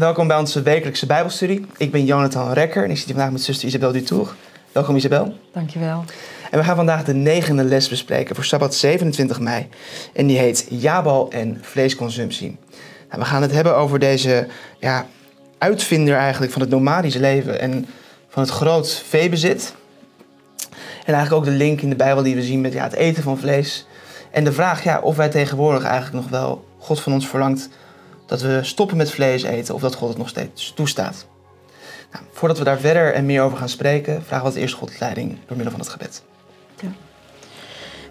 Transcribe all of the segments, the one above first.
welkom bij onze wekelijkse Bijbelstudie. Ik ben Jonathan Rekker en ik zit hier vandaag met zuster Isabel Dutour. Welkom Isabel. Dankjewel. En we gaan vandaag de negende les bespreken voor Sabbat 27 mei. En die heet Jabal en vleesconsumptie. Nou, we gaan het hebben over deze ja, uitvinder eigenlijk van het nomadische leven en van het groot veebezit. En eigenlijk ook de link in de Bijbel die we zien met ja, het eten van vlees. En de vraag ja, of wij tegenwoordig eigenlijk nog wel God van ons verlangt dat we stoppen met vlees eten of dat God het nog steeds toestaat. Nou, voordat we daar verder en meer over gaan spreken, vragen we het eerst Gods leiding door middel van het gebed. Ja.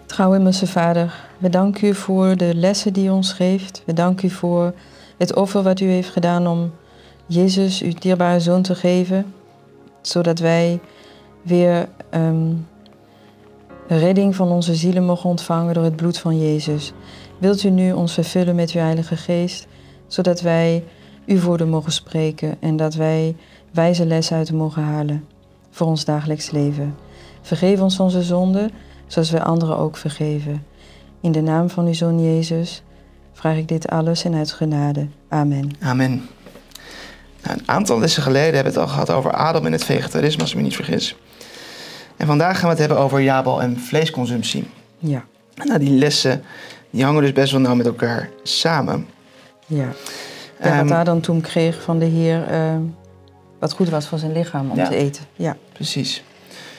Trouw hemelse Vader, we danken u voor de lessen die u ons geeft. We danken u voor het offer wat u heeft gedaan om Jezus, uw dierbare Zoon, te geven, zodat wij weer um, redding van onze zielen mogen ontvangen door het bloed van Jezus. Wilt u nu ons vervullen met uw Heilige Geest, zodat wij uw woorden mogen spreken en dat wij wijze lessen uit mogen halen voor ons dagelijks leven. Vergeef ons onze zonden, zoals wij anderen ook vergeven. In de naam van uw Zoon Jezus vraag ik dit alles en uit genade. Amen. Amen. Nou, een aantal lessen geleden hebben we het al gehad over Adam en het vegetarisme, als ik me niet vergis. En vandaag gaan we het hebben over Jabal en vleesconsumptie. Ja. Nou, die lessen die hangen dus best wel nauw met elkaar samen. Ja. ja wat um, Adam toen kreeg van de Heer, uh, wat goed was voor zijn lichaam om te eten. Ja, precies.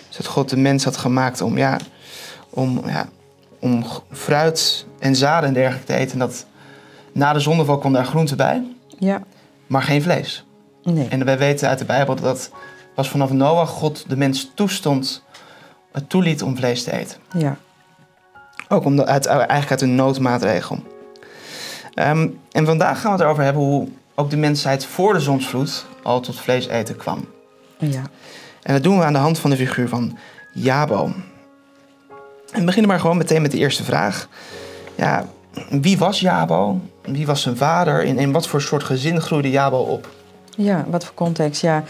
Dus dat God de mens had gemaakt om, ja, om, ja, om fruit en zaden en dergelijke te eten. En dat na de zondeval kwam daar groente bij, ja. maar geen vlees. Nee. En wij weten uit de Bijbel dat dat pas vanaf Noach God de mens toestond, het toeliet om vlees te eten. Ja. Ook om de, uit, eigenlijk uit een noodmaatregel. Um, en vandaag gaan we het erover hebben hoe ook de mensheid voor de zonsvloed al tot vlees eten kwam. Ja. En dat doen we aan de hand van de figuur van Jabo. En we beginnen maar gewoon meteen met de eerste vraag. Ja, wie was Jabo? Wie was zijn vader? En in wat voor soort gezin groeide Jabo op? Ja, wat voor context, ja.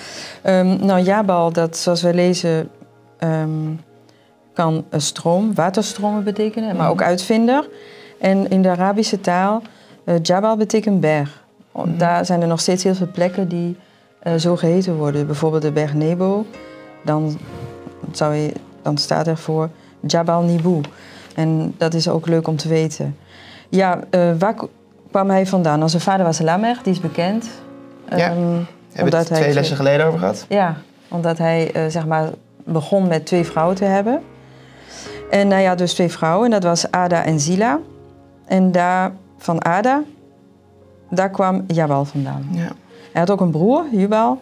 Um, nou, Jabal, dat zoals we lezen, um, kan een stroom, waterstromen betekenen, maar ook uitvinder. En in de Arabische taal, uh, Jabal betekent berg. Mm. Daar zijn er nog steeds heel veel plekken die uh, zo geheten worden. Bijvoorbeeld de berg Nebo, dan, zou je, dan staat er voor Jabal Nibu. En dat is ook leuk om te weten. Ja, uh, waar kwam hij vandaan? Zijn vader was Lamech, die is bekend. Ja, um, hebben we het twee lessen geleden over gehad. Ja, omdat hij uh, zeg maar begon met twee vrouwen te hebben. En nou ja, dus twee vrouwen. En dat was Ada en Zila. En daar, van Ada, daar kwam Jabal vandaan. Ja. Hij had ook een broer, Jubal.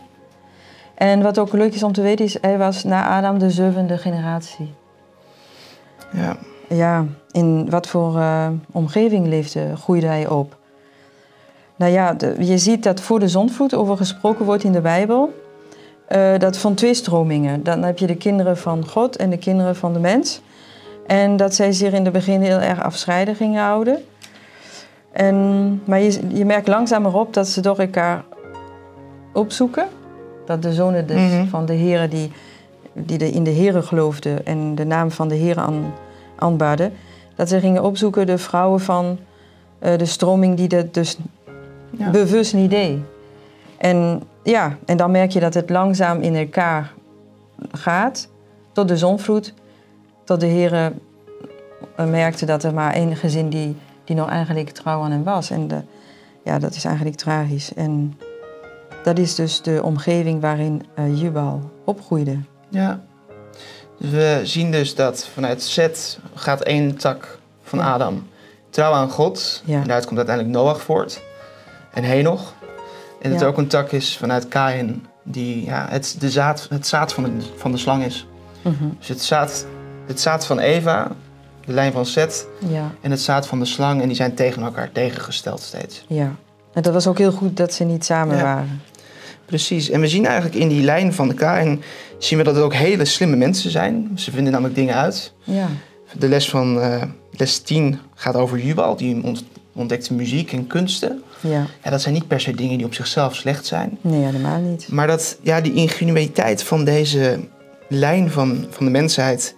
En wat ook leuk is om te weten, is hij was na Adam de zevende generatie. Ja. Ja, in wat voor uh, omgeving leefde, groeide hij op. Nou ja, de, je ziet dat voor de zondvloed over gesproken wordt in de Bijbel. Uh, dat van twee stromingen. Dan heb je de kinderen van God en de kinderen van de mens. En dat zij zich in het begin heel erg afscheiden gingen houden. En, maar je, je merkt langzamer op dat ze door elkaar opzoeken. Dat de zonen dus mm -hmm. van de heren die, die de, in de heren geloofden en de naam van de heren aan, aanbaden, dat ze gingen opzoeken de vrouwen van uh, de stroming die dat dus ja. bewust niet deed. En ja, en dan merk je dat het langzaam in elkaar gaat, tot de zonvloed, tot de heren merkte dat er maar één gezin die, die nog eigenlijk trouw aan hem was. En de, ja, dat is eigenlijk tragisch. En dat is dus de omgeving waarin uh, Jubal opgroeide. Ja. Dus we zien dus dat vanuit Zet gaat één tak van ja. Adam trouw aan God. Ja. En daaruit komt uiteindelijk Noach voort. En Henoch. En dat Ja. er ook een tak is vanuit Kain. Die ja, het, de zaad, het zaad van de, van de slang is. Mhm. Dus het zaad, het zaad van Eva, de lijn van Zet. Ja, En het zaad van de slang. En die zijn tegen elkaar tegengesteld steeds. ja. En dat was ook heel goed dat ze niet samen Ja. waren. Precies. En we zien eigenlijk in die lijn van de Kain... zien we dat het ook hele slimme mensen zijn. Ze vinden namelijk dingen uit. Ja, De les van eh, les 10 gaat over Jubal. Die ont- ontdekte muziek en kunsten. ja. Ja, dat zijn niet per se dingen die op zichzelf slecht zijn. Nee, helemaal niet. Maar dat, ja, die ingenuïteit van deze lijn van, van de mensheid...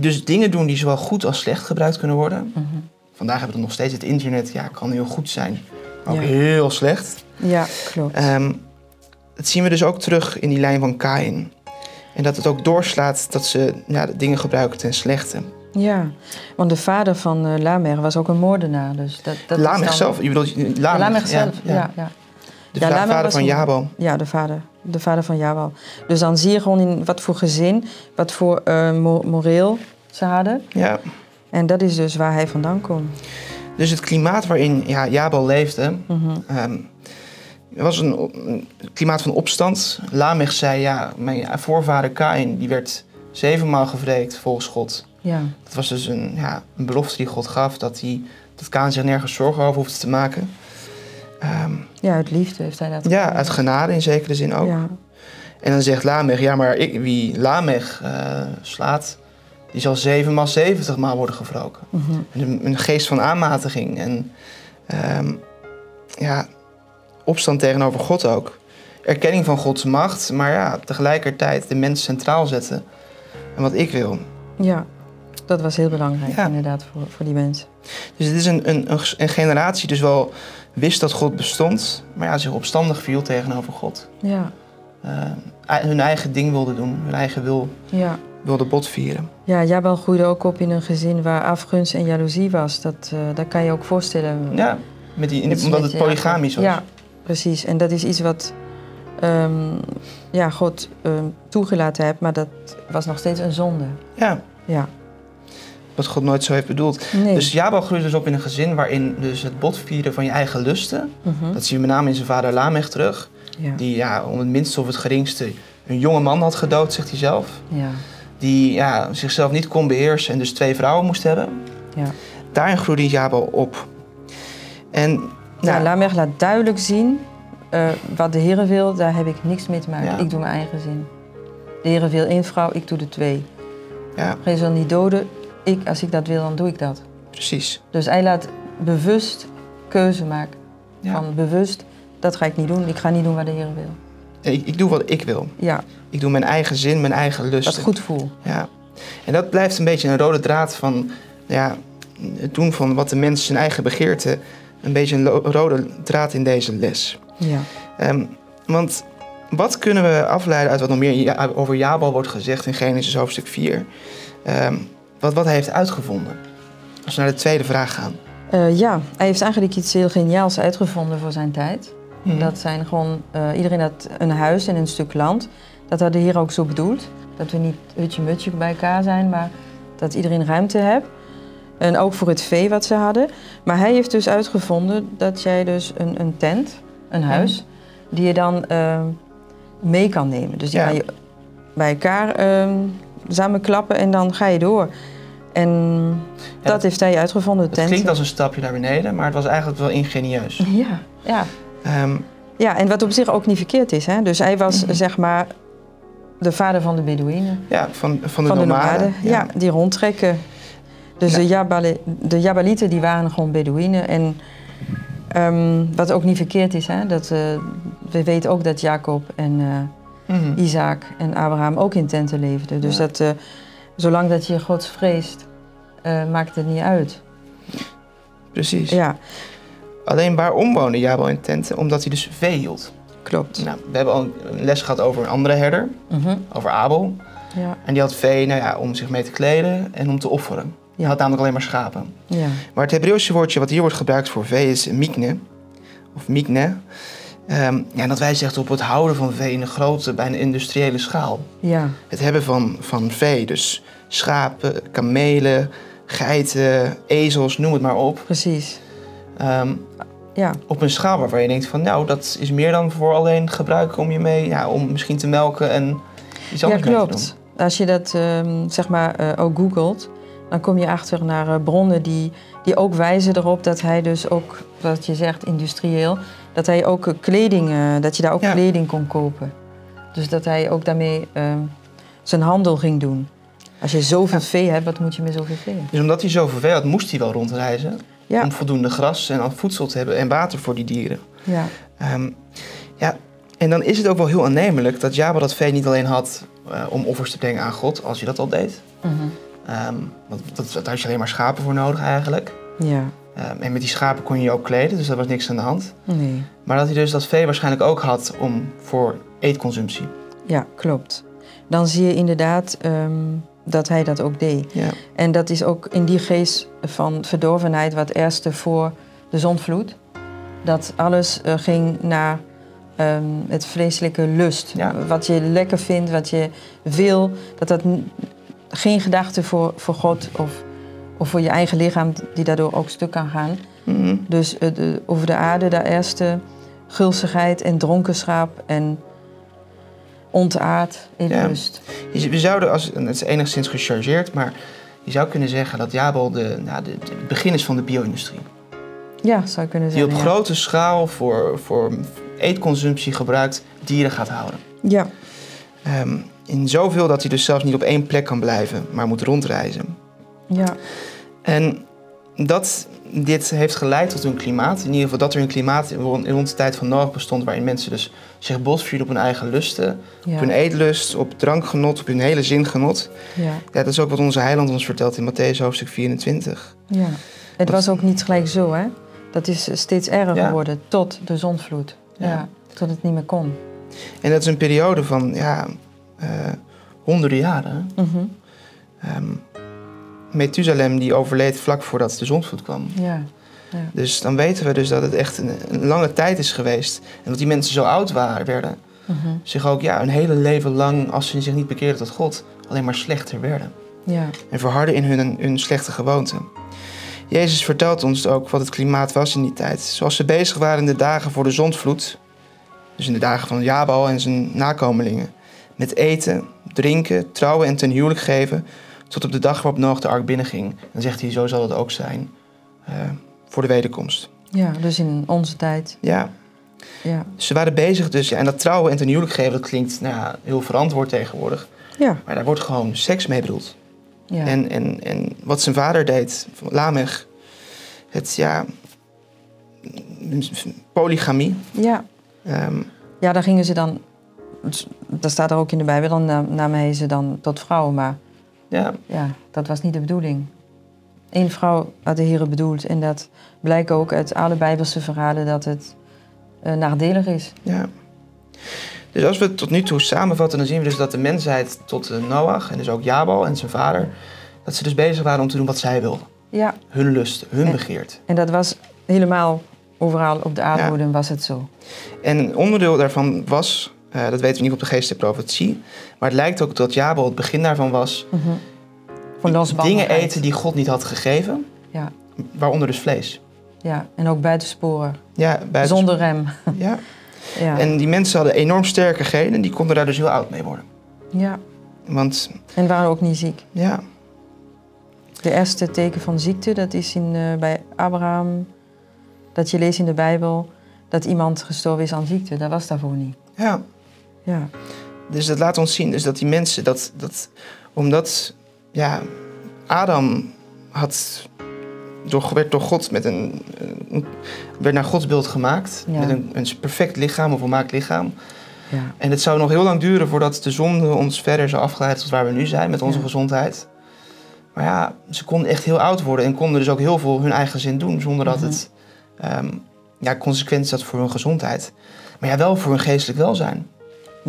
die dus dingen doen die zowel goed als slecht gebruikt kunnen worden. Mhm. Vandaag hebben we nog steeds het internet. Ja, kan heel goed zijn. Ook Ja. heel slecht. Ja, klopt. Ehm, dat zien we dus ook terug in die lijn van Kain. En dat het ook doorslaat dat ze ja, dingen gebruiken ten slechte. Ja, want de vader van eh Lamech was ook een moordenaar. Dus dat, dat dan- zelf, je bedoelt Lamech zelf, ja. ja, ja. De Ja, vader was van Jabal. Ja, de vader. De vader van Jabal. Dus dan zie je gewoon in wat voor gezin, wat voor mo- moreel ze hadden. Ja. En dat is dus waar hij vandaan komt. Dus het klimaat waarin ja, Jabal leefde, Mhm. ehm, was een, een klimaat van opstand. Lamech zei, ja, mijn voorvader Kain, die werd zevenmaal gevreekt volgens God. Ja, Dat was dus een, ja, een belofte die God gaf, dat, hij, dat Kain zich nergens zorgen over hoefde te maken. Ehm, ja, uit liefde heeft hij dat ja, gedaan. uit genade in zekere zin ook. Ja, En dan zegt Lamech, ja, maar ik, wie Lamech eh, slaat, die zal zevenmaal zeventigmaal worden gewroken. mhm. En Een, een geest van aanmatiging en ehm, ja, opstand tegenover God ook. Erkenning van Gods macht, maar ja, tegelijkertijd de mens centraal zetten. En wat ik wil. ja, dat was heel belangrijk Ja. inderdaad voor, voor die mensen. Dus het is een, een, een, generatie dus wel wist dat God bestond, maar ja, zich opstandig viel tegenover God. Ja, Eh, hun eigen ding wilde doen, hun eigen wil ja. wilde botvieren. Ja, Jabal groeide ook op in een gezin waar afgunst en jaloezie was. Dat, eh, dat kan je ook voorstellen. Ja, met die, omdat het polygamisch was. Ja, precies. En dat is iets wat ehm, ja, God ehm, toegelaten heeft, maar dat was nog steeds een zonde. ja, Ja, wat God nooit zo heeft bedoeld. nee. Dus Jabal groeide dus op in een gezin waarin dus het botvieren van je eigen lusten, Mhm. dat zien we met name in zijn vader Lamech terug, ja. die ja, om het minste of het geringste een jonge man had gedood, zegt hij zelf. ja, Die ja, zichzelf niet kon beheersen en dus twee vrouwen moest hebben. ja. Daarin groeide Jabal op. En nou, Lamech laat duidelijk zien, eh, wat de Heer wil, daar heb ik niks mee te maken. Ik doe mijn eigen zin. De Heer wil één vrouw, ik doe de twee. ja, Gij zal niet doden, ik, als ik dat wil, dan doe ik dat. precies. Dus hij laat bewust keuze maken. Ja. Van bewust, dat ga ik niet doen. Ik ga niet doen wat de Heer wil. Ik, ik doe wat ik wil. Ja, Ik doe mijn eigen zin, mijn eigen wat lusten. goed voel. Ja. En dat blijft een beetje een rode draad van ja, het doen van wat de mens zijn eigen begeerte. Een beetje een rode draad in deze les. Ja. Ehm, want wat kunnen we afleiden uit wat nog meer over Jabal wordt gezegd in Genesis hoofdstuk 4? Ehm, wat, wat hij heeft uitgevonden. Als we naar de tweede vraag gaan. Eh, ja, hij heeft eigenlijk iets heel geniaals uitgevonden voor zijn tijd. Mhm. Dat zijn gewoon, eh, iedereen had een huis en een stuk land. Dat had de Heer ook zo bedoeld. Dat we niet hutje-mutje bij elkaar zijn, maar dat iedereen ruimte heeft. En ook voor het vee wat ze hadden. Maar hij heeft dus uitgevonden dat jij dus een, een tent, een huis, die je dan eh, mee kan nemen. Dus die Ja. kan je bij elkaar eh, samenklappen en dan ga je door. En Ja, dat heeft hij uitgevonden, de Het tent. klinkt als een stapje naar beneden, maar het was eigenlijk wel ingenieus. Ja, ja. Ehm, Ja, en wat op zich ook niet verkeerd is. Hè? Dus hij was Mhm. zeg maar de vader van de Bedouinen. ja, van, van de van de nomaden. nomaden. Ja. die rondtrekken. Dus Ja. de, Jabali, de Jabalieten die waren gewoon Bedouinen. En ehm, wat ook niet verkeerd is, hè? Dat, eh, we weten ook dat Jacob en Mhm. Isaac en Abraham ook in tenten leefden. Dus Ja. dat, eh, zolang dat je Gods vreest, eh, maakt het niet uit. Precies. Ja, Alleen waarom woonde Jabal in tenten? Omdat hij dus vee hield. klopt. Nou, we hebben al een les gehad over een andere herder, Mhm. over Abel. Ja, En die had vee nou ja, om zich mee te kleden en om te offeren. Ja. had namelijk alleen maar schapen. ja, Maar het Hebreeuwse woordje wat hier wordt gebruikt voor vee is mikne. Of mikne. Ehm, ja, en dat wijst echt op het houden van vee in een grote, bijna industriële schaal. ja, Het hebben van, van vee, dus schapen, kamelen, geiten, ezels, noem het maar op. precies. Ehm, Ja, op een schaal waarvan je denkt van nou, dat is meer dan voor alleen gebruiken om je mee, ja, om misschien te melken en iets Ja, anders mee te doen. klopt. Als je dat ehm, zeg maar eh, ook googelt, dan kom je achter naar eh, bronnen die, die ook wijzen erop dat hij dus ook, wat je zegt, industrieel, dat hij ook kleding, eh, dat je daar ook Ja. kleding kon kopen. Dus dat hij ook daarmee ehm, zijn handel ging doen. Als je zoveel vee hebt, wat moet je met zoveel vee? Dus omdat hij zoveel vee had, moest hij wel rondreizen Ja, om voldoende gras en voedsel te hebben en water voor die dieren. ja, Ehm, ja, en dan is het ook wel heel aannemelijk dat Jabal dat vee niet alleen had eh, om offers te brengen aan God, als je dat al deed. mhm. Ehm, want dat, daar had je alleen maar schapen voor nodig eigenlijk. ja, Ehm, en met die schapen kon je je ook kleden, dus daar was niks aan de hand. Nee. Maar dat hij dus dat vee waarschijnlijk ook had om voor eetconsumptie. Ja, klopt. Dan zie je inderdaad ehm, dat hij dat ook deed. Ja. En dat is ook in die geest van verdorvenheid wat eerste voor de zondvloed. Dat alles eh, ging naar ehm, het vleeselijke lust. Ja. Wat je lekker vindt, wat je wil. Dat dat geen gedachte voor, voor God of, of voor je eigen lichaam die daardoor ook stuk kan gaan. Mhm. Dus eh, de- over de aarde daar eerste gulzigheid en dronkenschap en ontaard in Ja. lust. Je, we zouden, als, het is enigszins gechargeerd, maar je zou kunnen zeggen dat Jabal de, nou, de, begin is van de bio-industrie. Ja, zou kunnen Die op zeggen. ja. grote schaal voor, voor eetconsumptie gebruikt dieren gaat houden. Ja, Ehm, in zoveel dat hij dus zelfs niet op één plek kan blijven, maar moet rondreizen. Ja, En dat dit heeft geleid tot een klimaat. In ieder geval dat er een klimaat in de tijd van Noach bestond... waarin mensen dus zich botvielen op hun eigen lusten. ja. Op hun eetlust, op drankgenot, op hun hele zingenot. ja. Ja, dat is ook wat onze heiland ons vertelt in Matthäus hoofdstuk 24. Ja, het was ook niet gelijk zo, hè? Dat is steeds erger Ja. geworden tot de zondvloed. Ja. Ja. tot het niet meer kon. En dat is een periode van ja, eh, honderden jaren. Mhm. Ehm Methusalem die overleed vlak voordat de zondvloed kwam. Ja, Dus dan weten we dus dat het echt een, een lange tijd is geweest. En dat die mensen zo oud waren, werden, Mhm. zich ook ja, een hele leven lang, als ze zich niet bekeerden tot God, alleen maar slechter werden. ja, En verharden in hun, hun slechte gewoonten. Jezus vertelt ons ook wat het klimaat was in die tijd. Zoals ze bezig waren in de dagen voor de zondvloed, dus in de dagen van Jabal en zijn nakomelingen, met eten, drinken, trouwen en ten huwelijk geven, tot op de dag waarop Noach de ark binnenging. Dan zegt hij, zo zal het ook zijn eh, voor de wederkomst. ja, dus in onze tijd. Ja, Ja, ze waren bezig dus, ja, en dat trouwen en ten huwelijk geven, dat klinkt nou ja, heel verantwoord tegenwoordig. ja, Maar daar wordt gewoon seks mee bedoeld. ja. En, en, en wat zijn vader deed, Lamech, het ja, polygamie. ja. Ehm, ja daar gingen ze dan... Dat staat er ook in de Bijbel, dan nam- nam hij ze dan tot vrouw. Maar ja, ja, dat was niet de bedoeling. Eén vrouw had de Heer bedoeld. En dat blijkt ook uit alle Bijbelse verhalen dat het eh, nadelig is. ja. Dus als we het tot nu toe samenvatten, dan zien we dus dat de mensheid tot eh, Noach en dus ook Jabal en zijn vader, dat ze dus bezig waren om te doen wat zij wilden. Ja, Hun lust, hun En- begeert. En dat was helemaal overal op de aardbodem was het zo. En een onderdeel daarvan was, eh, dat weten we niet op de geest der profetie, maar het lijkt ook dat Jabal het begin daarvan was. Van losbandigheid. dingen eten die God niet had gegeven, Ja, waaronder dus vlees. ja, en ook buitensporen. Ja. Zonder rem. Ja. Ja. En die mensen hadden enorm sterke genen, die konden daar dus heel oud mee worden. ja, Want en waren ook niet ziek. ja, De eerste teken van ziekte, dat is in, eh, bij Abraham, dat je leest in de Bijbel, dat iemand gestorven is aan ziekte. Dat was daarvoor niet. ja, Ja, dus dat laat ons zien dus dat die mensen, dat, dat, omdat ja, Adam had, door, werd door God met een, een- werd naar Gods beeld gemaakt, Ja. met een, een perfect lichaam, een volmaakt lichaam. ja, En het zou nog heel lang duren voordat de zonde ons verder zou afgeleid tot waar we nu zijn met onze Ja. gezondheid. Maar ja, ze konden echt heel oud worden en konden dus ook heel veel hun eigen zin doen zonder dat Mhm. het ehm, ja, consequenties had voor hun gezondheid. Maar ja, wel voor hun geestelijk welzijn.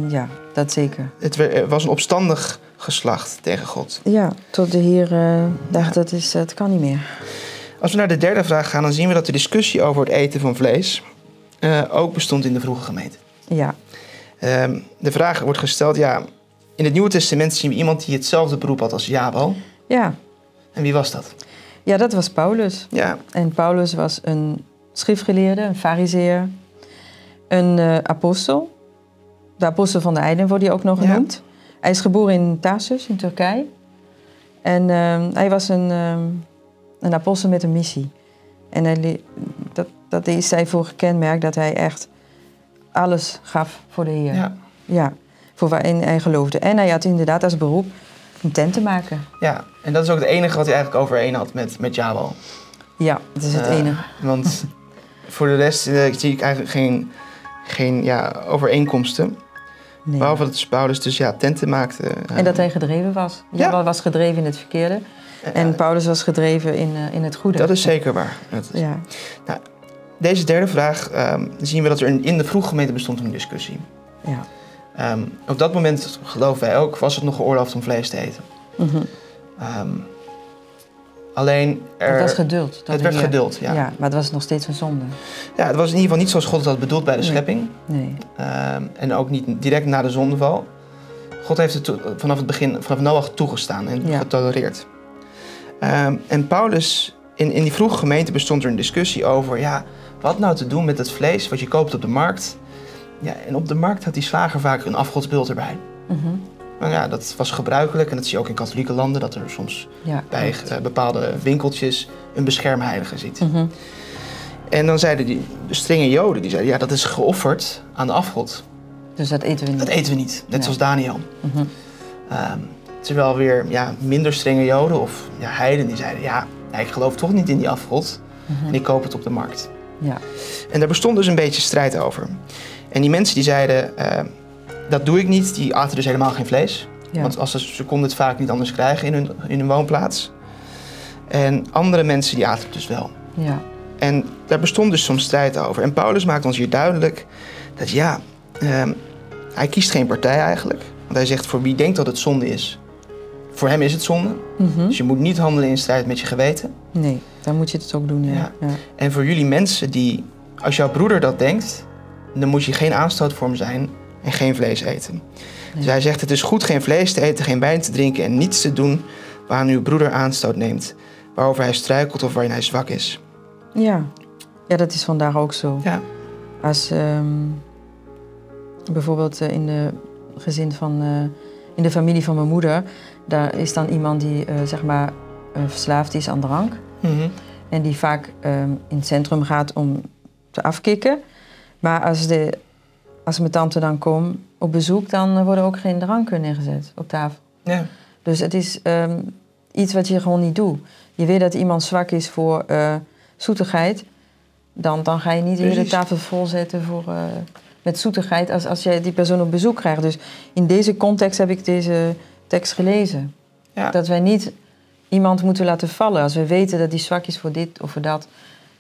Ja, dat zeker. Het was een opstandig geslacht tegen God. Ja, tot de Heer eh, dacht, dat, is, het kan niet meer. Als we naar de derde vraag gaan, dan zien we dat de discussie over het eten van vlees eh, ook bestond in de vroege gemeente. Ja, Ehm, de vraag wordt gesteld, ja, in het Nieuwe Testament zien we iemand die hetzelfde beroep had als Jabal. ja. En wie was dat? ja dat was Paulus. Ja, En Paulus was een schriftgeleerde, een fariseer, een eh, apostel. De apostel van de Eiden wordt hij ook nog Ja. genoemd. Hij is geboren in Tarsus, in Turkije. En ehm, hij was een, ehm, een apostel met een missie. En hij, dat, dat is hij voor gekenmerkt dat hij echt alles gaf voor de Heer. ja, Ja, voor waarin hij geloofde. En hij had inderdaad als beroep een tent te maken. ja. En dat is ook het enige wat hij eigenlijk overeen had met, met Jabal. Ja, dat is het Eh, enige. Want voor de rest eh, zie ik eigenlijk geen, geen ja, overeenkomsten. Nee. Behalve dat Paulus dus ja, tenten maakte. En dat hij gedreven was. Ja. Was gedreven in het verkeerde. En Paulus was gedreven in, eh, in het goede. Dat is zeker waar. Dat is- Ja, Deze derde vraag ehm, zien we dat er in, de vroege gemeente bestond een discussie. ja. Ehm, op dat moment, geloven wij ook, was het nog geoorloofd om vlees te eten. Ehm, alleen er... Het was geduld. dat het werd geduld, ja. Ja, maar het was nog steeds een zonde. Ja, het was in ieder geval niet zoals God het had bedoeld bij de Nee. schepping. Nee. Ehm, en ook niet direct na de zondeval. God heeft het vanaf het begin, vanaf Noach toegestaan en Ja. getolereerd. Ehm, en Paulus, in, in die vroege gemeente bestond er een discussie over... Ja, wat nou te doen met het vlees wat je koopt op de markt? Ja, en op de markt had die slager vaak een afgodsbeeld erbij. Mhm. Maar ja, dat was gebruikelijk en dat zie je ook in katholieke landen... dat er soms Ja, bij eh, bepaalde winkeltjes een beschermheilige ziet. Mhm. En dan zeiden die de strenge joden, die zeiden... ja, dat is geofferd aan de afgod. Dus dat eten we niet. Dat eten we niet, net Nee. zoals Daniel. Mhm. Ehm, terwijl weer ja, minder strenge joden of ja, heiden die zeiden... ja, ik geloof toch niet in die afgod Mhm. en ik koop het op de markt. Ja. En daar bestond dus een beetje strijd over. En die mensen die zeiden, eh, dat doe ik niet, die aten dus helemaal geen vlees. Ja. Want als ze, ze konden het vaak niet anders krijgen in hun, in hun woonplaats. En andere mensen die aten het dus wel. ja. En daar bestond dus soms strijd over. En Paulus maakt ons hier duidelijk dat ja, ehm, hij kiest geen partij eigenlijk. Want hij zegt voor wie denkt dat het zonde is, voor hem is het zonde. Mhm. Dus je moet niet handelen in strijd met je geweten. Nee, dan moet je het ook doen, ja. Ja. ja. En voor jullie mensen die, als jouw broeder dat denkt, dan moet je geen aanstoot voor hem zijn en geen vlees eten. Dus hij zegt het is goed geen vlees te eten, geen wijn te drinken en niets te doen waaraan uw broeder aanstoot neemt, waarover hij struikelt of waarin hij zwak is. Ja. ja, dat is vandaag ook zo. Ja, Als ehm, bijvoorbeeld eh, in de gezin van, eh, in de familie van mijn moeder, daar is dan iemand die eh, zeg maar verslaafd is aan drank. Mhm. En die vaak ehm, in het centrum gaat om te afkicken. Maar als, de, als mijn tante dan komt op bezoek, dan worden ook geen dranken neergezet op tafel. ja. Dus het is ehm, iets wat je gewoon niet doet. Je weet dat iemand zwak is voor eh, zoetigheid. Dan, dan ga je niet de hele tafel volzetten voor, eh, met zoetigheid als, als jij die persoon op bezoek krijgt. Dus in deze context heb ik deze tekst gelezen. Ja. Dat wij niet iemand moeten laten vallen als we weten dat die zwak is voor dit of voor dat.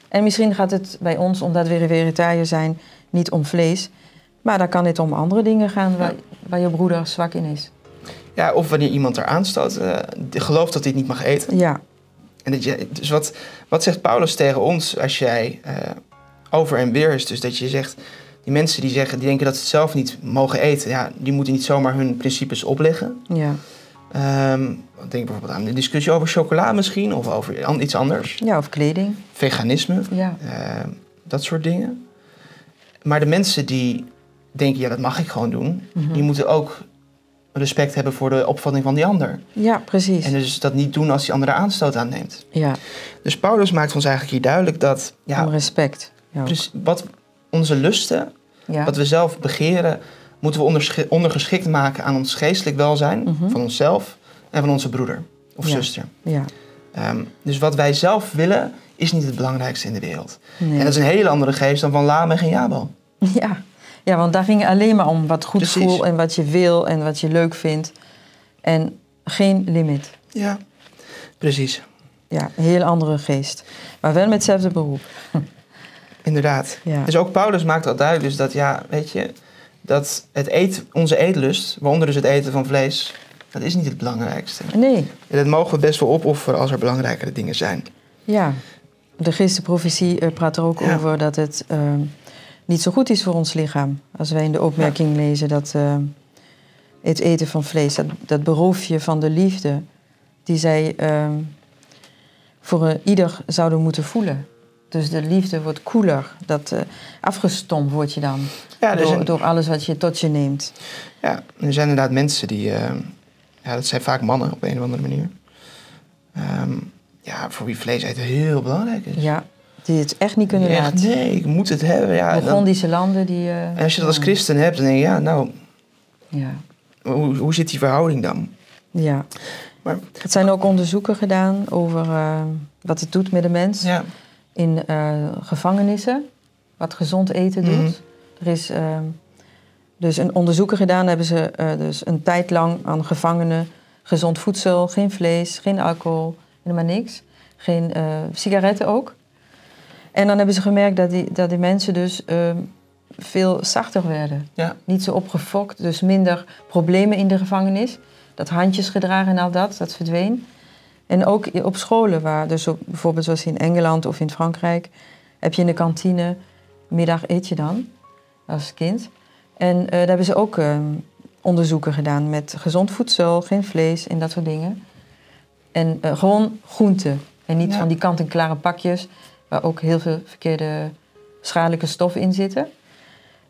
En misschien gaat het bij ons, omdat we vegetariër zijn, niet om vlees. Maar dan kan het om andere dingen gaan waar, waar je broeder zwak in is. ja, of wanneer iemand er aanstoot, die gelooft dat hij het niet mag eten. Ja, En dat je, dus wat, wat zegt Paulus tegen ons als jij eh, over en weer is? Dus dat je zegt, die mensen die zeggen, die denken dat ze het zelf niet mogen eten, ja, die moeten niet zomaar hun principes opleggen. ja. Ehm, denk bijvoorbeeld aan de discussie over chocola misschien, of over iets anders. ja of kleding. Veganisme, Ja, ehm, dat soort dingen. Maar de mensen die denken, ja, dat mag ik gewoon doen, Mhm. die moeten ook respect hebben voor de opvatting van die ander. ja precies. En dus dat niet doen als die andere aanstoot aanneemt. Ja, Dus Paulus maakt ons eigenlijk hier duidelijk dat ja, om respect. Ja, precies, wat onze lusten, ja. wat we zelf begeren, moeten we ondergeschikt maken aan ons geestelijk welzijn Mhm. van onszelf en van onze broeder of Ja. zuster. ja. Ehm, dus wat wij zelf willen, is niet het belangrijkste in de wereld. Nee. En dat is een hele andere geest dan van Lamech en Jabal. ja. Ja, want daar ging het alleen maar om wat goed Precies. voelt en wat je wil en wat je leuk vindt. En geen limit. Ja, precies. Ja, een heel andere geest. Maar wel met hetzelfde beroep. Inderdaad. Ja. Dus ook Paulus maakt al duidelijk dus dat, ja, weet je, dat het eet, onze eetlust, waaronder dus het eten van vlees, dat is niet het belangrijkste. Nee, En dat mogen we best wel opofferen als er belangrijkere dingen zijn. ja. De geestenprofetie eh, praat er ook Ja. over dat het ehm, niet zo goed is voor ons lichaam. Als wij in de opmerking lezen dat ehm, het eten van vlees, dat, dat berooft je van de liefde die zij ehm, voor een ieder zouden moeten voelen. Dus de liefde wordt koeler. Dat eh, afgestompt word je dan Ja, door, zijn, door alles wat je tot je neemt. ja, er zijn inderdaad mensen die, eh, ja, dat zijn vaak mannen op een of andere manier. Ehm, ja, voor wie vlees eten heel belangrijk is. Ja, die het echt niet kunnen Echt, laten. nee, ik moet het hebben. Ja, Burgondische landen die... eh, en als je dat als christen hebt, dan denk je, ja, nou, Ja, hoe, hoe zit die verhouding dan? ja. Maar Er zijn ook onderzoeken gedaan over eh, wat het doet met de mens ja, in eh, gevangenissen. Wat gezond eten doet. Mhm. Er is Dus een onderzoeken gedaan hebben ze dus een tijd lang aan gevangenen gezond voedsel, geen vlees, geen alcohol, helemaal niks. Geen sigaretten ook. En dan hebben ze gemerkt dat die, dat die mensen dus ehm, veel zachter werden. Ja. Niet zo opgefokt, dus minder problemen in de gevangenis. Dat handjes gedragen en al dat, dat verdween. En ook op scholen, waar dus op, bijvoorbeeld zoals in Engeland of in Frankrijk, heb je in de kantine, middag eet je dan als kind. En eh, daar hebben ze ook ehm, onderzoeken gedaan met gezond voedsel, geen vlees en dat soort dingen. En eh, gewoon groenten. En niet Ja. van die kant-en-klare pakjes, waar ook heel veel verkeerde schadelijke stoffen in zitten.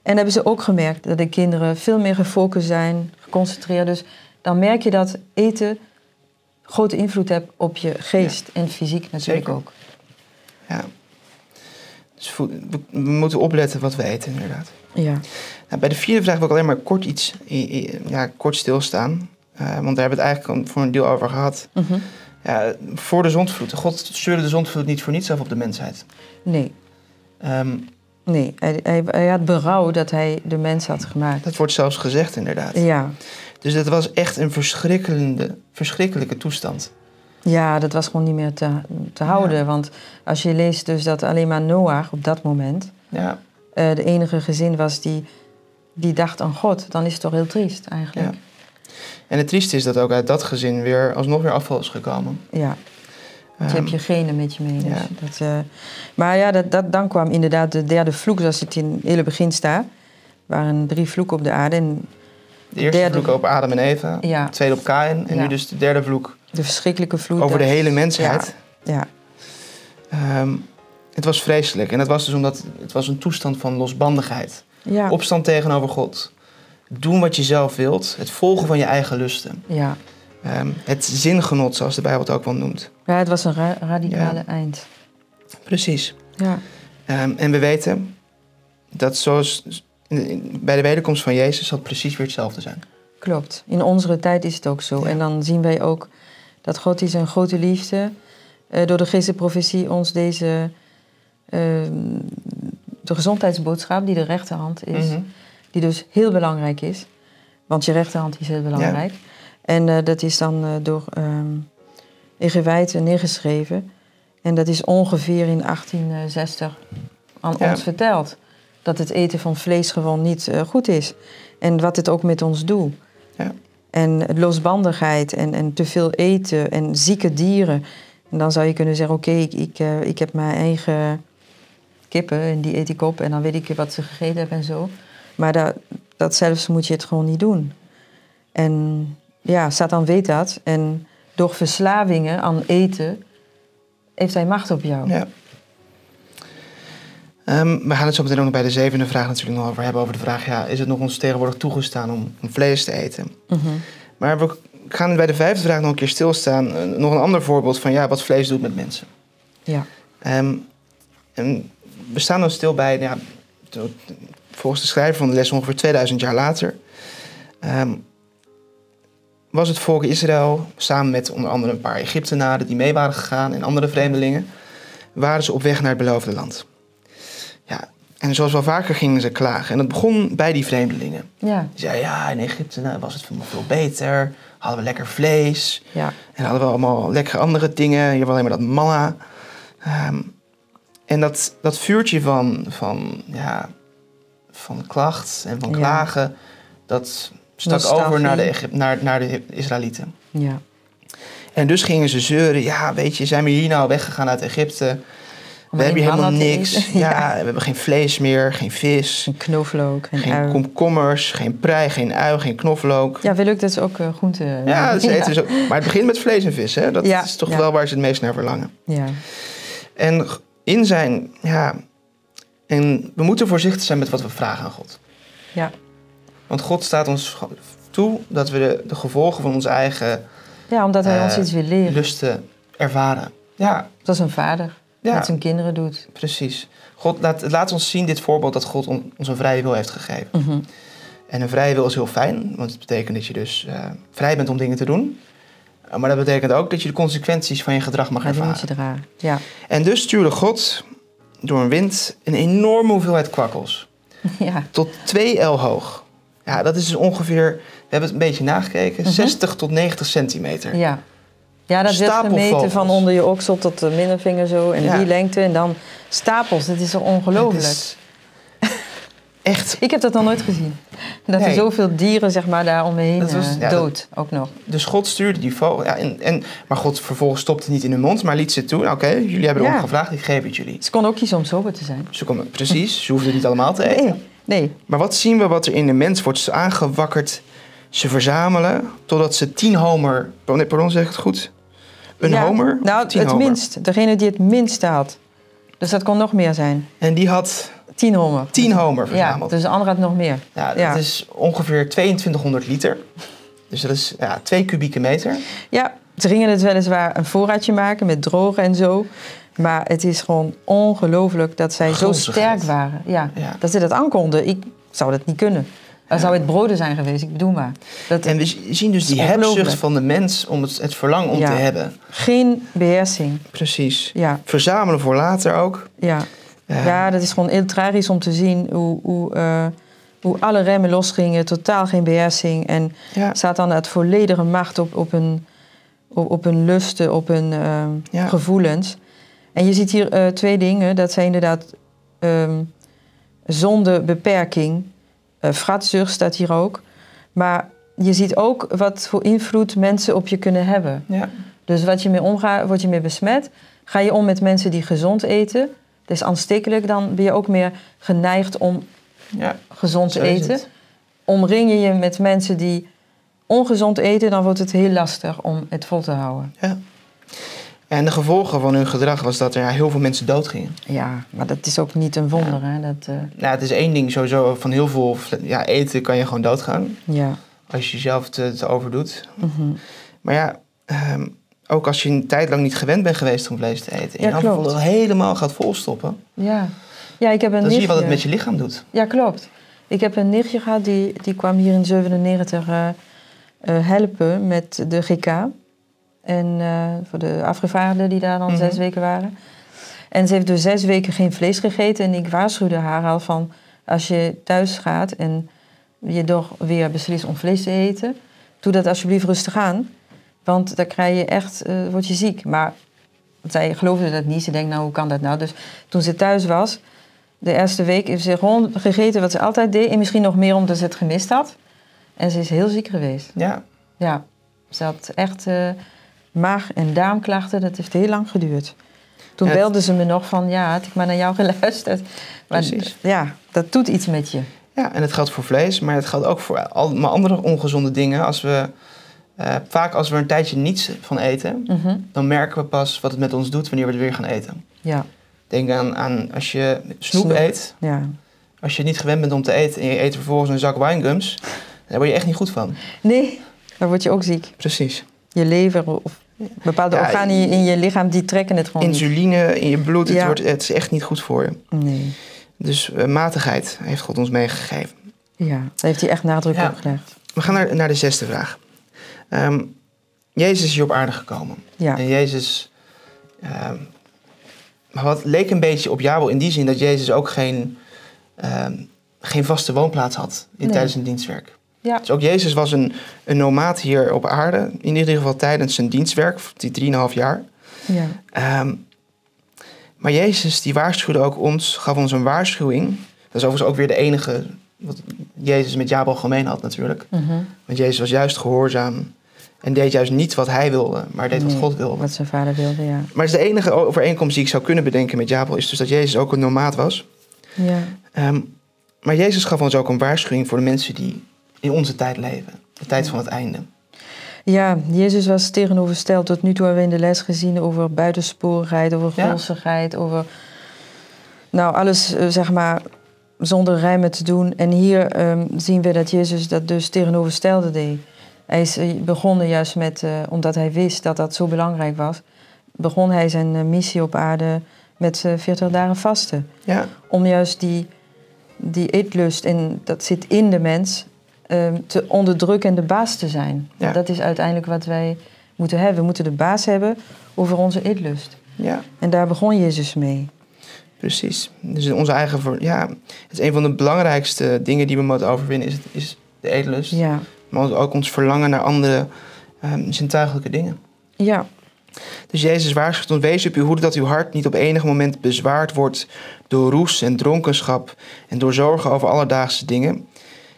En hebben ze ook gemerkt dat de kinderen veel meer gefocust zijn, geconcentreerd. Dus dan merk je dat eten grote invloed heeft op je geest en fysiek natuurlijk Zeker. ook. ja. Dus we, moeten opletten wat we eten, inderdaad. Ja. Nou, bij de vierde vraag wil ik alleen maar kort iets ja, kort stilstaan. Eh, want daar hebben we het eigenlijk al voor een deel over gehad. Mhm. Ja, voor de zondvloed. God stuurde de zondvloed niet voor niets af op de mensheid. Nee, Ehm, nee. Hij, hij, hij had berouw dat hij de mens had gemaakt. dat wordt zelfs gezegd, inderdaad. Ja. Dus dat was echt een verschrikkelijke, verschrikkelijke toestand. ja, dat was gewoon niet meer te, te houden. Ja. Want als je leest dus dat alleen maar Noach op dat moment... Ja, eh, de enige gezin was die, die dacht aan God... dan is het toch heel triest eigenlijk. Ja. En het trieste is dat ook uit dat gezin weer alsnog weer afval is gekomen. Ja. Dus je Ehm, hebt je genen met je mee. Dus ja. dat, eh, maar ja, dat, dat, dan kwam inderdaad de derde vloek, zoals het in het hele begin staat. Er waren drie vloeken op de aarde. En de eerste derde- vloek op Adam en Eva, Ja. de tweede op Kain en Ja. nu dus de derde vloek de verschrikkelijke vloed. over de dat- hele mensheid. Ja, Ehm, het was vreselijk en dat was dus omdat het was een toestand van losbandigheid. ja, Opstand tegenover God. Doen wat je zelf wilt. Het volgen van je eigen lusten. ja. Ehm, het zingenot, zoals de Bijbel het ook wel noemt. ja, het was een ra- radicale Ja. eind. Precies. Ja, Ehm, en we weten dat zoals bij de wederkomst van Jezus zal het precies weer hetzelfde zijn. klopt. In onze tijd is het ook zo. Ja. En dan zien wij ook dat God is een grote liefde... eh, door de geestelijke ons deze... eh, de gezondheidsboodschap die de rechterhand is... Mhm. Die dus heel belangrijk is. Want je rechterhand is heel belangrijk. En eh, dat is dan eh, door ehm Egewijten neergeschreven. En dat is ongeveer in 1860 aan Ja. ons verteld. Dat het eten van vlees gewoon niet eh, goed is. En wat het ook met ons doet. Ja. En losbandigheid en, en te veel eten en zieke dieren. En dan zou je kunnen zeggen, oké, ik, ik, ik heb mijn eigen kippen en die eet ik op. En dan weet ik wat ze gegeten hebben en zo. Maar dat, dat zelfs moet je het gewoon niet doen. En ja, Satan weet dat. En door verslavingen aan eten heeft hij macht op jou. Ja. Ehm, we gaan het zo meteen ook nog bij de zevende vraag natuurlijk nog over hebben. Over de vraag, ja, is het nog ons tegenwoordig toegestaan om, om vlees te eten? Mhm. Maar we gaan bij de vijfde vraag nog een keer stilstaan. Eh, nog een ander voorbeeld van ja, wat vlees doet met mensen. Ja. Ehm, en we staan dan stil bij, ja, to- volgens de schrijver van de les ongeveer 2000 jaar later, ehm, was het volk Israël samen met onder andere een paar Egyptenaren die mee waren gegaan en andere vreemdelingen, waren ze op weg naar het beloofde land. Ja, en zoals wel vaker gingen ze klagen. En dat begon bij die vreemdelingen. Ja. Die zeiden, ja, in Egypte nou, was het veel beter, hadden we lekker vlees, Ja. en hadden we allemaal lekkere andere dingen. Hier was alleen maar dat manna. Ehm, en dat, dat vuurtje van, van, ja, van klacht en van Ja. klagen, dat stak over naar de, naar, naar de Israëlieten. Ja. En dus gingen ze zeuren, ja, weet je, zijn we hier nou weggegaan uit Egypte? We hebben hier helemaal niks. Ja, we hebben geen vlees meer, geen vis, Een knoflook en geen ui. komkommers, geen prei, geen ui, geen knoflook. Ja, wil ik dat is ook eh, groente. Ja, dat eten ze ook. Maar het begint met vlees en vis, hè? Dat Ja, is toch ja. wel waar ze het meest naar verlangen. Ja. En in zijn, ja, en we moeten voorzichtig zijn met wat we vragen aan God. Ja. Want God staat ons toe dat we de, de gevolgen van onze eigen ja, omdat hij Eh, ons iets wil leren. lusten ervaren. Ja, Zoals een vader ja zijn kinderen doet. precies. God laat, laat ons zien dit voorbeeld dat God on- ons een vrije wil heeft gegeven. Mhm. En een vrije wil is heel fijn, want het betekent dat je dus eh, vrij bent om dingen te doen. Maar dat betekent ook dat je de consequenties van je gedrag mag die ervaren. moet je dragen. Ja. En dus stuurde God door een wind een enorme hoeveelheid kwakkels. ja. Tot twee el hoog. Ja, dat is dus ongeveer, we hebben het een beetje nagekeken, Mhm. 60 tot 90 centimeter. Ja. Ja, dat werd Stapel gemeten van onder je oksel tot de middelvinger zo. En Ja. die lengte. En dan stapels. Dat is toch ongelooflijk. Echt, Ik heb dat nog nooit gezien. Dat er zoveel dieren zeg maar, daar om me heen Dat was- eh, ja, dood ook nog. dus God stuurde die vogel. Ja, en, en, maar God vervolgens stopte het niet in hun mond, maar liet ze toe. Nou, Oké, jullie hebben erom Ja. gevraagd, ik geef het jullie. Ze kon ook kiezen om sober te zijn. Ze konden, precies, ze hoefden het niet allemaal te eten. Nee, nee. Maar wat zien we wat er in de mens wordt? Ze aangewakkerd, ze verzamelen, totdat ze tien homer... Pardon, zeg ik het goed? Een Ja, homer? Nou, het homer? minst. Degene die het minste had. Dus dat kon nog meer zijn. En die had Tien homer. tien homer Ja, verzameld. dus de andere had nog meer. Ja, dat Ja. is ongeveer 2200 liter. Dus dat is ja, 2 kubieke meter. Ja, ze gingen het weliswaar een voorraadje maken met drogen en zo. Maar het is gewoon ongelooflijk dat zij zo sterk waren. Ja, Ja. Dat ze dat aankonden. Ik zou dat niet kunnen. Dan zou het broden zijn geweest, ik bedoel maar. Dat, En we zien dus die hebzucht van de mens om het, het verlangen om Ja. te hebben. Geen beheersing. Precies. Ja, Verzamelen voor later ook. ja. Ja. dat is gewoon heel tragisch om te zien hoe, hoe, eh, hoe alle remmen losgingen. Totaal geen beheersing. En Ja. Satan had volledige macht op, op, hun, op, op hun lusten, op hun ehm, Ja. gevoelens. En je ziet hier eh, twee dingen. Dat zijn inderdaad ehm, zonder beperking. eh staat hier ook. Maar je ziet ook wat voor invloed mensen op je kunnen hebben. Ja. Dus wat je mee omgaat, word je mee besmet. Ga je om met mensen die gezond eten. Dat is aanstekelijk. Dan ben je ook meer geneigd om ja. gezond te eten. het. Omring je je met mensen die ongezond eten, dan wordt het heel lastig om het vol te houden. ja. En de gevolgen van hun gedrag was dat er ja, heel veel mensen doodgingen. Ja, maar dat is ook niet een wonder. Hè? Dat, Nou, het is één ding sowieso, van heel veel ja, eten kan je gewoon doodgaan. ja. Als je jezelf te, te overdoet. Mhm. Maar ja, ehm, ook als je een tijd lang niet gewend bent geweest om vlees te eten. En Ja, je helemaal gaat volstoppen. ja. ja, ik heb een Dan zie je wat het met je lichaam doet. Ja, klopt. Ik heb een nichtje gehad die, die kwam hier in 97 eh, eh, helpen met de GK. En eh, voor de afgevaardigden die daar dan Mhm. zes weken waren. En ze heeft dus zes weken geen vlees gegeten. En ik waarschuwde haar al van... als je thuis gaat en je toch weer beslist om vlees te eten... doe dat alsjeblieft rustig aan. Want dan krijg je echt, eh, word je ziek. Maar zij geloofde dat niet. Ze denkt, nou, hoe kan dat nou? Dus toen ze thuis was, de eerste week heeft ze gewoon gegeten wat ze altijd deed. En misschien nog meer omdat ze het gemist had. En ze is heel ziek geweest. Ja, Ja, ze had echt eh, maag- en darmklachten. Dat heeft heel lang geduurd. Toen Ja, belde ze me nog van, ja, had ik maar naar jou geluisterd. Maar Precies. ja, dat doet iets met je. ja, en het geldt voor vlees, maar het geldt ook voor allemaal andere ongezonde dingen. Als we, eh, vaak als we er een tijdje niets van eten, Mhm. dan merken we pas wat het met ons doet wanneer we het weer gaan eten. Ja, Denk aan, aan als je snoep, Snoep. eet, ja. als je niet gewend bent om te eten en je eet vervolgens een zak winegums, daar word je echt niet goed van. Nee, dan word je ook ziek. Precies. Je lever of bepaalde Ja, organen in je- lichaam, die trekken het gewoon niet. Insuline in je bloed, het, Ja. wordt, het is echt niet goed voor je. Nee, Dus eh, matigheid heeft God ons meegegeven. ja, daar heeft hij echt nadruk op gelegd. We gaan naar, naar de zesde vraag. Ehm, Jezus is hier op aarde gekomen. Ja, En Jezus... maar wat leek een beetje op Jabel in die zin dat Jezus ook geen, ehm, geen vaste woonplaats had in, Nee. tijdens zijn dienstwerk. ja, Dus ook Jezus was een, een nomaat hier op aarde. In ieder geval tijdens zijn dienstwerk, die 3,5 jaar. ja, maar Jezus die waarschuwde ook ons, gaf ons een waarschuwing. Dat is overigens ook weer de enige wat Jezus met Jabel gemeen had natuurlijk. mhm. Want Jezus was juist gehoorzaam en deed juist niet wat hij wilde, maar deed wat God wilde. wat zijn vader wilde, ja. Maar het is de enige overeenkomst die ik zou kunnen bedenken met Jabel, is dus dat Jezus ook een nomaat was. Ja, Ehm, maar Jezus gaf ons ook een waarschuwing voor de mensen die in onze tijd leven. De tijd van het einde. Ja, Jezus was tegenovergesteld. Tot nu toe hebben we in de les gezien over buitensporigheid, over Ja. gulzigheid, over nou, alles eh, zeg maar zonder rijmen te doen. En hier ehm, zien we dat Jezus dat dus tegenovergestelde deed. Hij is eh, begonnen juist met, eh, omdat hij wist dat dat zo belangrijk was, begon hij zijn eh, missie op aarde met eh, 40 dagen vasten. Ja, Om juist die, die eetlust, en dat zit in de mens, ehm, te onderdrukken en de baas te zijn. Ja. Dat is uiteindelijk wat wij moeten hebben. We moeten de baas hebben over onze eetlust. ja, En daar begon Jezus mee. Precies. Dus onze eigen voor, ja, het is een van de belangrijkste dingen die we moeten overwinnen, is, het, is de eetlust. Ja. Maar ook ons verlangen naar andere um, zintuigelijke dingen. Ja. Dus Jezus waarschuwt ons, wees op uw hoede dat uw hart niet op enig moment bezwaard wordt door roes en dronkenschap en door zorgen over alledaagse dingen.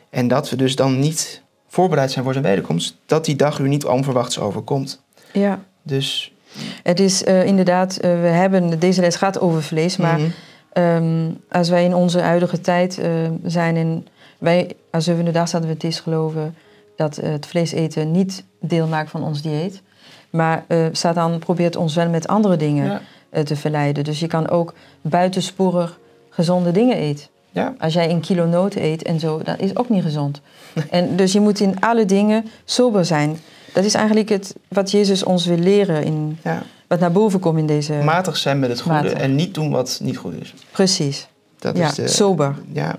En dat we dus dan niet voorbereid zijn voor zijn wederkomst, dat die dag u niet onverwachts overkomt. Ja. Dus. Het is uh, inderdaad, uh, we hebben, deze les gaat over vlees, maar Mhm. um, als wij in onze huidige tijd uh, zijn in, wij als zevende dag Adventist geloven dat het vlees eten niet deel maakt van ons dieet. Maar Satan probeert ons wel met andere dingen Ja. te verleiden. Dus je kan ook buitensporig gezonde dingen eten. Ja. Als jij een kilo noten eet en zo, dat is ook niet gezond. en dus je moet in alle dingen sober zijn. Dat is eigenlijk het, wat Jezus ons wil leren, in, ja. wat naar boven komt in deze... Matig zijn met het goede Matig. en niet doen wat niet goed is. Precies, Dat ja, is de. sober. Ja.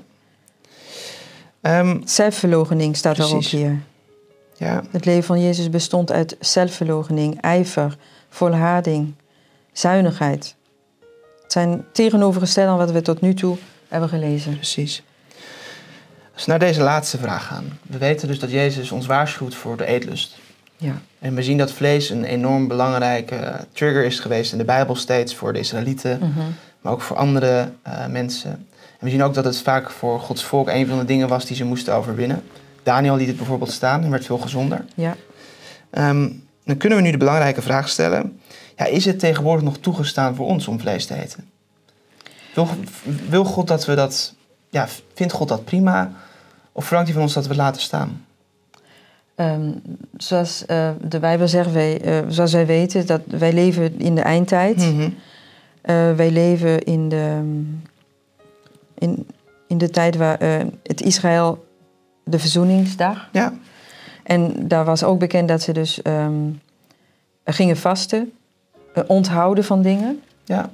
Ehm, Zelfverloochening staat er ook hier. ja. Het leven van Jezus bestond uit zelfverloochening, ijver, volharding, zuinigheid. Het zijn tegenovergesteld aan wat we tot nu toe hebben gelezen. Precies. Als we naar deze laatste vraag gaan. We weten dus dat Jezus ons waarschuwt voor de eetlust. Ja, En we zien dat vlees een enorm belangrijke eh, trigger is geweest in de Bijbel steeds voor de Israëlieten, Mhm. maar ook voor andere eh, mensen. En we zien ook dat het vaak voor Gods volk een van de dingen was die ze moesten overwinnen. Daniel liet het bijvoorbeeld staan en werd veel gezonder. ja. Ehm, dan kunnen we nu de belangrijke vraag stellen: ja, is het tegenwoordig nog toegestaan voor ons om vlees te eten? Wil, wil God dat we dat, ja, vindt God dat prima? Of verlangt hij van ons dat we het laten staan? Ehm, zoals eh, de Bijbel zegt, wij, eh, zoals wij weten, dat wij leven in de eindtijd. Mhm. Eh, wij leven in de, in, in de tijd waar het Israël de verzoeningsdag. Ja, En daar was ook bekend dat ze dus ehm, gingen vasten, onthouden van dingen. ja,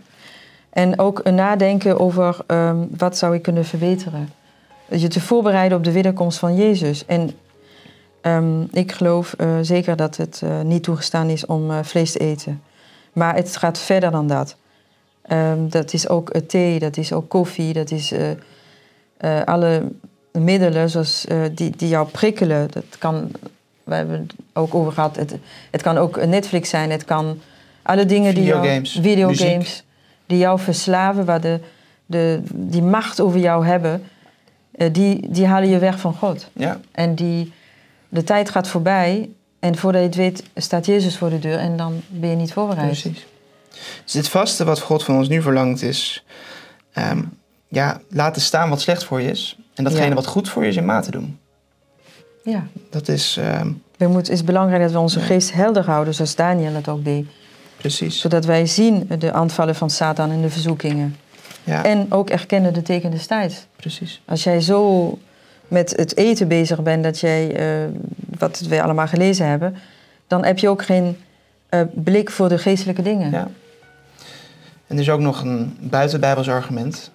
En ook een nadenken over ehm, wat zou ik kunnen verbeteren. Je te voorbereiden op de wederkomst van Jezus. En ehm, ik geloof eh, zeker dat het eh, niet toegestaan is om eh, vlees te eten. Maar het gaat verder dan dat. Ehm, dat is ook thee, dat is ook koffie, dat is alle middelen zoals, die, die jou prikkelen. Dat kan, we hebben het ook over gehad, het, het kan ook Netflix zijn, het kan alle dingen die jou... Videogames, muziek. Die jou verslaven, waar de, de, die macht over jou hebben, die, die halen je weg van God. ja, En die, de tijd gaat voorbij en voordat je het weet staat Jezus voor de deur en dan ben je niet voorbereid. precies. Dus dit vaste wat God van ons nu verlangt is... ehm, ja, laten staan wat slecht voor je is. En datgene Ja. wat goed voor je is in mate doen. Ja. Dat is ehm, We moeten, het is belangrijk dat we onze geest helder houden, zoals Daniel het ook deed. precies. Zodat wij zien de aanvallen van Satan en de verzoekingen. Ja, En ook erkennen de tekenen des tijds. precies. Als jij zo met het eten bezig bent, dat jij, eh, wat we allemaal gelezen hebben, dan heb je ook geen eh, blik voor de geestelijke dingen. Ja. En er is ook nog een buitenbijbels argument.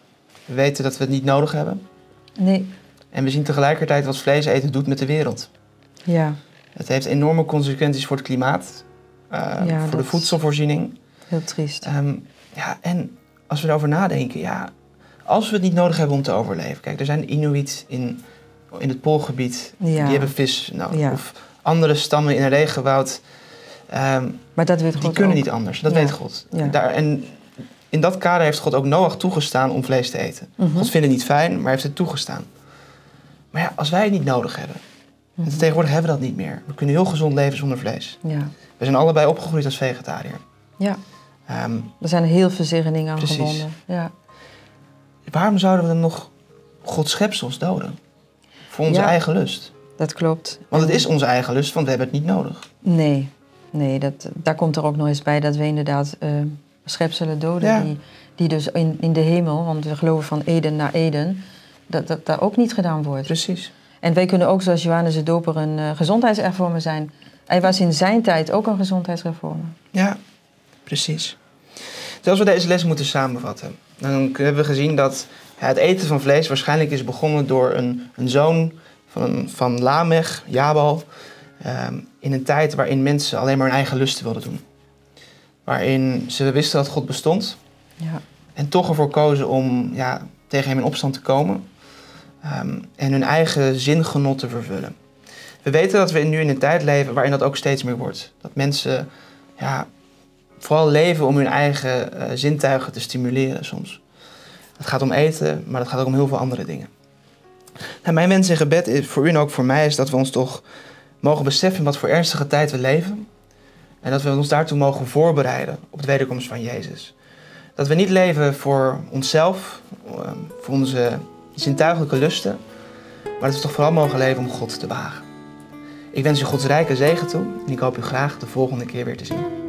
We weten dat we het niet nodig hebben. Nee, En we zien tegelijkertijd wat vlees eten doet met de wereld. ja, Het heeft enorme consequenties voor het klimaat, eh, Ja, voor de voedselvoorziening. heel triest. Ehm, ja, en als we erover nadenken, ja, als we het niet nodig hebben om te overleven. Kijk, er zijn Inuit in, in het Poolgebied, Ja. die hebben vis nodig. Ja. Of andere stammen in een regenwoud, ehm, Maar dat weet die God kunnen ook. niet anders. Dat weet God. Daar, en in dat kader heeft God ook Noach toegestaan om vlees te eten. Mhm. God vindt het niet fijn, maar heeft het toegestaan. Maar ja, als wij het niet nodig hebben, Mhm. en tegenwoordig hebben we dat niet meer. We kunnen heel gezond leven zonder vlees. Ja. We zijn allebei opgegroeid als vegetariër. ja, Ehm, er zijn heel veel zegeningen aan Precies. verbonden. Ja. waarom zouden we dan nog Gods schepsels doden? Voor onze Ja. eigen lust. Dat klopt. Want het is onze eigen lust, want we hebben het niet nodig. Nee, nee dat, daar komt er ook nog eens bij dat we inderdaad eh, schepselen doden Ja. die, die dus in, in de hemel, want we geloven van Eden naar Eden, dat dat daar ook niet gedaan wordt. Precies. En wij kunnen ook, zoals Johannes de Doper, een eh, gezondheidsreformer zijn. Hij was in zijn tijd ook een gezondheidsreformer. Ja, precies. Dus als we deze les moeten samenvatten, dan hebben we gezien dat het eten van vlees waarschijnlijk is begonnen door een, een zoon van, van Lamech, Jabal, ehm, in een tijd waarin mensen alleen maar hun eigen lusten wilden doen. Waarin ze wisten dat God bestond Ja, en toch ervoor kozen om ja, tegen hem in opstand te komen. ehm, en hun eigen zingenot te vervullen. We weten dat we nu in een tijd leven waarin dat ook steeds meer wordt. Dat mensen ja, vooral leven om hun eigen uh, zintuigen te stimuleren soms. Het gaat om eten, maar het gaat ook om heel veel andere dingen. Nou, mijn wens en gebed voor u en ook voor mij is dat we ons toch mogen beseffen wat voor ernstige tijd we leven. En dat we ons daartoe mogen voorbereiden op de wederkomst van Jezus. Dat we niet leven voor onszelf, ehm, voor onze zintuigelijke lusten, maar dat we toch vooral mogen leven om God te behagen. Ik wens u Gods rijke zegen toe en ik hoop u graag de volgende keer weer te zien.